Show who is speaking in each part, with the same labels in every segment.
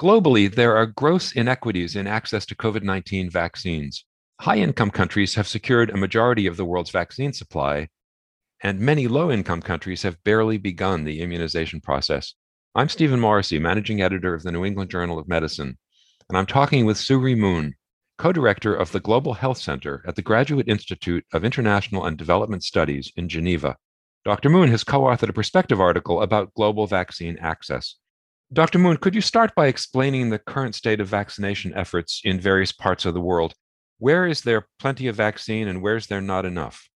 Speaker 1: Globally, there are gross inequities in access to COVID 19 vaccines. High income countries have secured a majority of the world's vaccine supply, and many low income countries have barely begun the immunization process. I'm Stephen Morrissey, managing editor of the New England Journal of Medicine, and I'm talking with Suerie Moon, co director of the Global Health Center at the Graduate Institute of International and Development Studies in Geneva. Dr. Moon has co authored a perspective article about global vaccine access. Dr. Moon, could you start by explaining the current state of vaccination efforts in various parts of the world? Where is there plenty of vaccine and where's there not enough?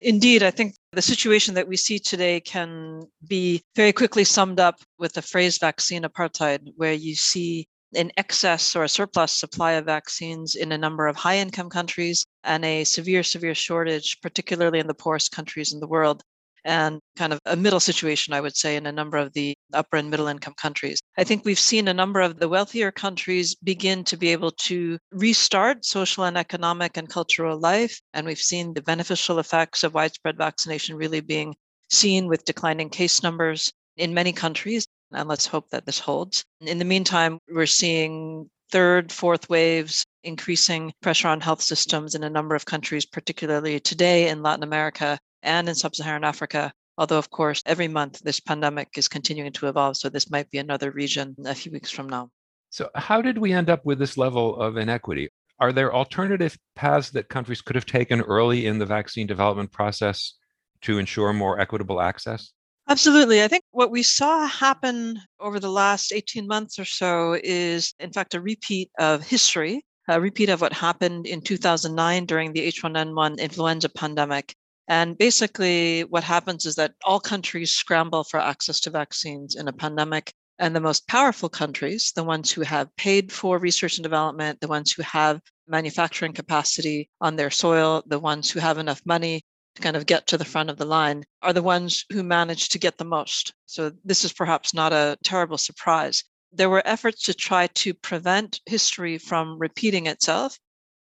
Speaker 2: Indeed, I think the situation that we see today can be very quickly summed up with the phrase vaccine apartheid, where you see an excess or a surplus supply of vaccines in a number of high income countries and a severe, severe shortage, particularly in the poorest countries in the world and kind of a middle situation, I would say, in a number of the upper and middle income countries. I think we've seen a number of the wealthier countries begin to be able to restart social and economic and cultural life. And we've seen the beneficial effects of widespread vaccination really being seen with declining case numbers in many countries. And let's hope that this holds. In the meantime, we're seeing third, fourth waves, increasing pressure on health systems in a number of countries, particularly today in Latin America and in sub Saharan Africa. Although, of course, every month this pandemic is continuing to evolve. So this might be another region a few weeks from now.
Speaker 1: So, how did we end up with this level of inequity? Are there alternative paths that countries could have taken early in the vaccine development process to ensure more equitable access?
Speaker 2: Absolutely. I think what we saw happen over the last 18 months or so is, in fact, a repeat of history, a repeat of what happened in 2009 during the H1N1 influenza pandemic. And basically, what happens is that all countries scramble for access to vaccines in a pandemic. And the most powerful countries, the ones who have paid for research and development, the ones who have manufacturing capacity on their soil, the ones who have enough money to kind of get to the front of the line, are the ones who manage to get the most. So, this is perhaps not a terrible surprise. There were efforts to try to prevent history from repeating itself,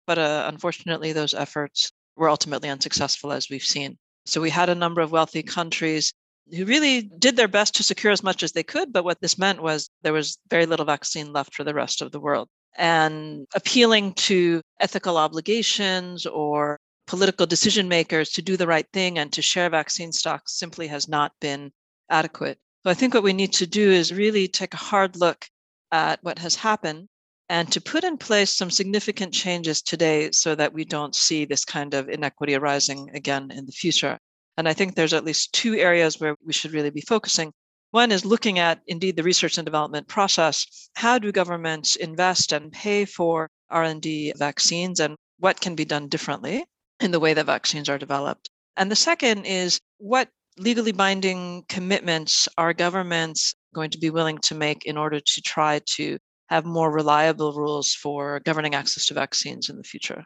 Speaker 2: but uh, unfortunately, those efforts were ultimately unsuccessful, as we've seen. So we had a number of wealthy countries who really did their best to secure as much as they could. But what this meant was there was very little vaccine left for the rest of the world. And appealing to ethical obligations or political decision makers to do the right thing and to share vaccine stocks simply has not been adequate. So I think what we need to do is really take a hard look at what has happened and to put in place some significant changes today so that we don't see this kind of inequity arising again in the future. And I think there's at least two areas where we should really be focusing. One is looking at indeed the research and development process. How do governments invest and pay for R&D vaccines and what can be done differently in the way that vaccines are developed? And the second is what legally binding commitments are governments going to be willing to make in order to try to have more reliable rules for governing access to vaccines in the future.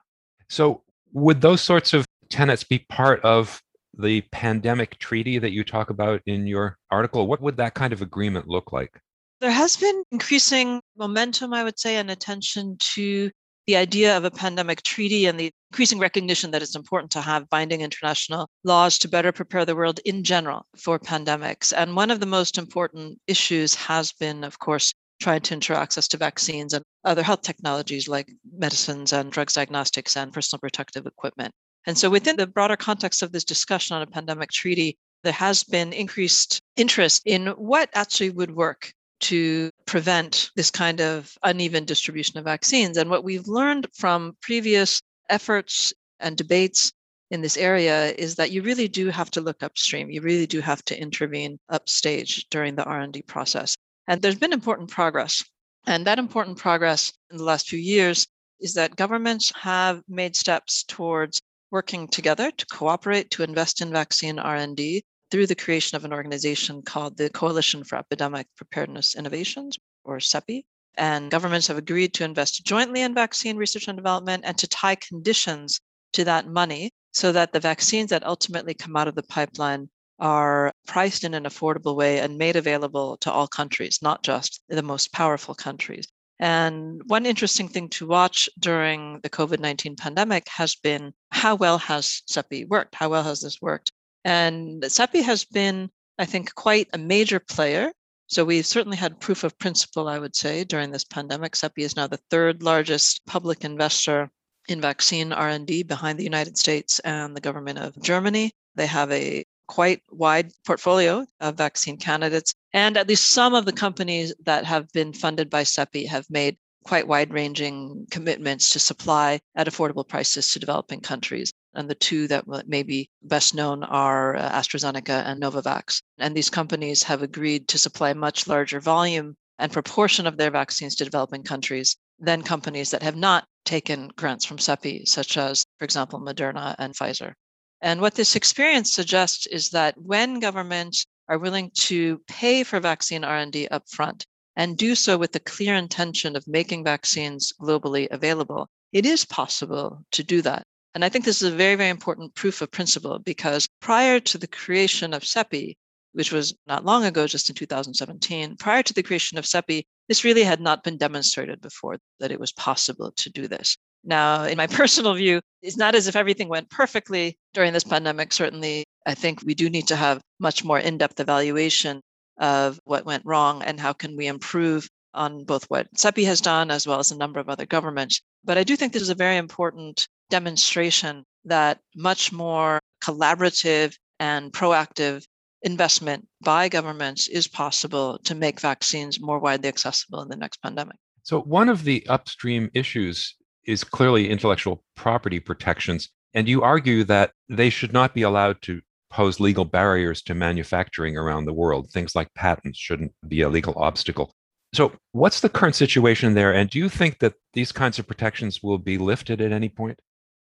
Speaker 1: So, would those sorts of tenets be part of the pandemic treaty that you talk about in your article? What would that kind of agreement look like?
Speaker 2: There has been increasing momentum, I would say, and attention to the idea of a pandemic treaty and the increasing recognition that it's important to have binding international laws to better prepare the world in general for pandemics. And one of the most important issues has been, of course, trying to ensure access to vaccines and other health technologies like medicines and drugs diagnostics and personal protective equipment. And so, within the broader context of this discussion on a pandemic treaty, there has been increased interest in what actually would work to prevent this kind of uneven distribution of vaccines. And what we've learned from previous efforts and debates in this area is that you really do have to look upstream. You really do have to intervene upstage during the R&D process. And there's been important progress. And that important progress in the last few years is that governments have made steps towards working together to cooperate to invest in vaccine R&D through the creation of an organization called the Coalition for Epidemic Preparedness Innovations, or CEPI. And governments have agreed to invest jointly in vaccine research and development and to tie conditions to that money so that the vaccines that ultimately come out of the pipeline are priced in an affordable way and made available to all countries, not just the most powerful countries. And one interesting thing to watch during the COVID 19 pandemic has been how well has CEPI worked? How well has this worked? And CEPI has been, I think, quite a major player So we've certainly had proof of principle, I would say, during this pandemic. CEPI is now the third largest public investor in vaccine R&D behind the United States and the government of Germany. They have a quite wide portfolio of vaccine candidates. And at least some of the companies that have been funded by CEPI have made quite wide ranging commitments to supply at affordable prices to developing countries. And the two that may be best known are uh, AstraZeneca and Novavax. And these companies have agreed to supply much larger volume and proportion of their vaccines to developing countries than companies that have not taken grants from CEPI, such as, for example, Moderna and Pfizer. And what this experience suggests is that when governments are willing to pay for vaccine R&D upfront and do so with the clear intention of making vaccines globally available, it is possible to do that. And I think this is a very, very important proof of principle because prior to the creation of CEPI, which was not long ago, just in 2017, prior to the creation of CEPI, this really had not been demonstrated before that it was possible to do this. Now, in my personal view, it's not as if everything went perfectly during this pandemic. Certainly, I think we do need to have much more in depth evaluation of what went wrong and how can we improve on both what CEPI has done as well as a number of other governments. But I do think this is a very important demonstration that much more collaborative and proactive investment by governments is possible to make vaccines more widely accessible in the next pandemic.
Speaker 1: So, one of the upstream issues is clearly intellectual property protections. And you argue that they should not be allowed to pose legal barriers to manufacturing around the world. Things like patents shouldn't be a legal obstacle. So, what's the current situation there? And do you think that these kinds of protections will be lifted at any point?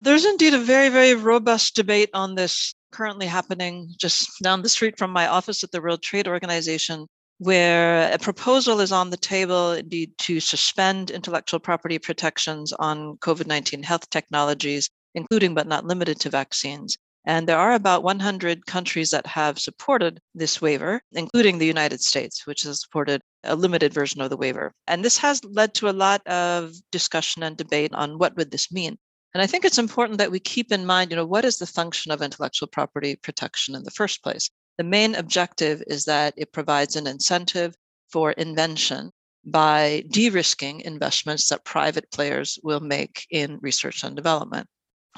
Speaker 2: There's indeed a very, very robust debate on this currently happening just down the street from my office at the World Trade Organization where a proposal is on the table indeed to suspend intellectual property protections on COVID 19 health technologies, including but not limited to vaccines. And there are about 100 countries that have supported this waiver, including the United States, which has supported a limited version of the waiver. And this has led to a lot of discussion and debate on what would this mean. And I think it's important that we keep in mind, you know, what is the function of intellectual property protection in the first place? The main objective is that it provides an incentive for invention by de risking investments that private players will make in research and development.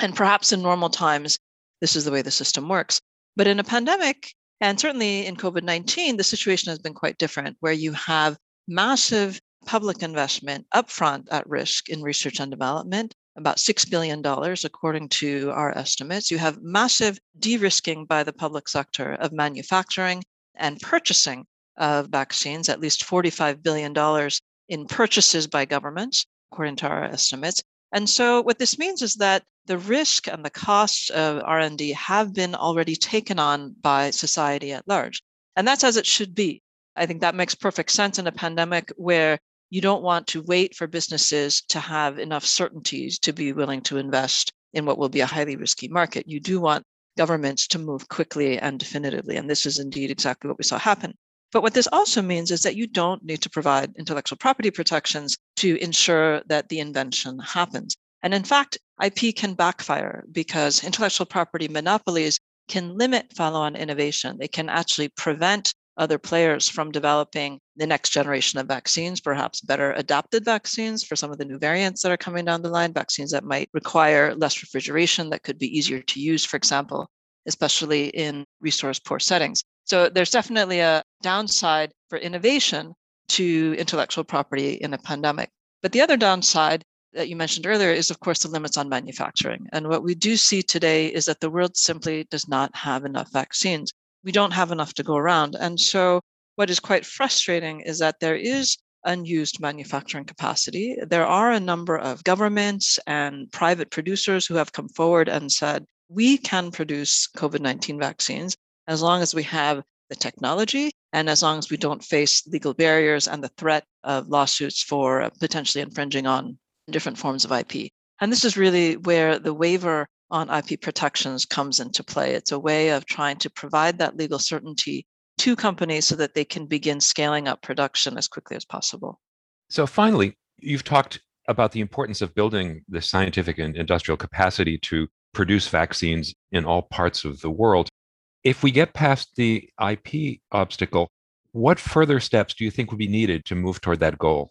Speaker 2: And perhaps in normal times, this is the way the system works. But in a pandemic, and certainly in COVID 19, the situation has been quite different, where you have massive public investment upfront at risk in research and development, about $6 billion, according to our estimates. You have massive de risking by the public sector of manufacturing and purchasing of vaccines, at least $45 billion in purchases by governments, according to our estimates. And so what this means is that the risk and the costs of R&D have been already taken on by society at large. And that's as it should be. I think that makes perfect sense in a pandemic where you don't want to wait for businesses to have enough certainties to be willing to invest in what will be a highly risky market. You do want governments to move quickly and definitively. And this is indeed exactly what we saw happen. But what this also means is that you don't need to provide intellectual property protections to ensure that the invention happens. And in fact, IP can backfire because intellectual property monopolies can limit follow on innovation. They can actually prevent other players from developing the next generation of vaccines, perhaps better adapted vaccines for some of the new variants that are coming down the line, vaccines that might require less refrigeration, that could be easier to use, for example, especially in resource poor settings. So there's definitely a downside for innovation to intellectual property in a pandemic. But the other downside that you mentioned earlier is, of course, the limits on manufacturing. And what we do see today is that the world simply does not have enough vaccines we don't have enough to go around. And so, what is quite frustrating is that there is unused manufacturing capacity. There are a number of governments and private producers who have come forward and said, we can produce COVID 19 vaccines as long as we have the technology and as long as we don't face legal barriers and the threat of lawsuits for uh, potentially infringing on different forms of IP. And this is really where the waiver on IP protections comes into play. It's a way of trying to provide that legal certainty to companies so that they can begin scaling up production as quickly as possible.
Speaker 1: So, finally, you've talked about the importance of building the scientific and industrial capacity to produce vaccines in all parts of the world. If we get past the IP obstacle, What further steps do you think would be needed to move toward that goal?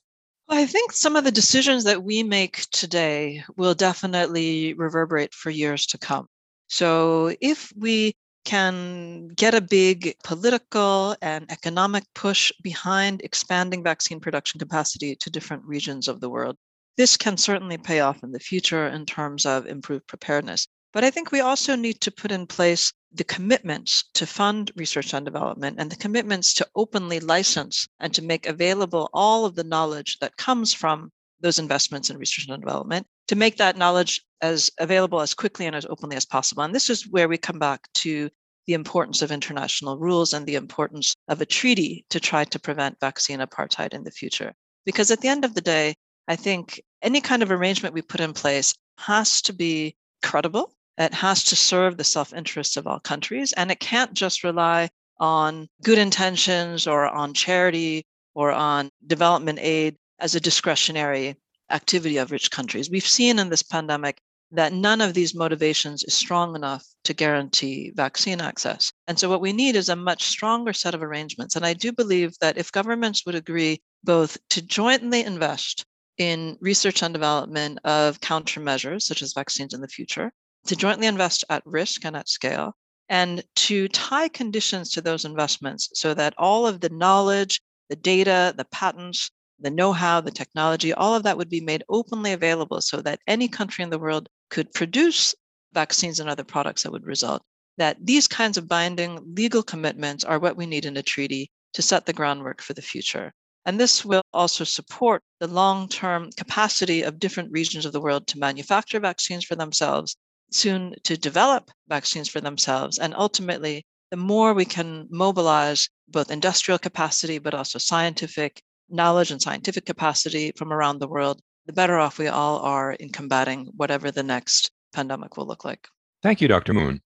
Speaker 2: I think some of the decisions that we make today will definitely reverberate for years to come. So if we can get a big political and economic push behind expanding vaccine production capacity to different regions of the world, this can certainly pay off in the future in terms of improved preparedness. But I think we also need to put in place the commitments to fund research and development and the commitments to openly license and to make available all of the knowledge that comes from those investments in research and development to make that knowledge as available as quickly and as openly as possible. And this is where we come back to the importance of international rules and the importance of a treaty to try to prevent vaccine apartheid in the future. Because at the end of the day, I think any kind of arrangement we put in place has to be credible it has to serve the self interests of all countries, and it can't just rely on good intentions or on charity or on development aid as a discretionary activity of rich countries. We've seen in this pandemic that none of these motivations is strong enough to guarantee vaccine access. And so, what we need is a much stronger set of arrangements. And I do believe that if governments would agree both to jointly invest in research and development of countermeasures, such as vaccines in the future, to jointly invest at risk and at scale, and to tie conditions to those investments so that all of the knowledge, the data, the patents, the know how, the technology, all of that would be made openly available so that any country in the world could produce vaccines and other products that would result. That these kinds of binding legal commitments are what we need in a treaty to set the groundwork for the future. And this will also support the long term capacity of different regions of the world to manufacture vaccines for themselves soon to develop vaccines for themselves. And ultimately, the more we can mobilize both industrial capacity, but also scientific knowledge and scientific capacity from around the world, the better off we all are in combating whatever the next pandemic will look like.
Speaker 1: Thank you, Dr. Moon.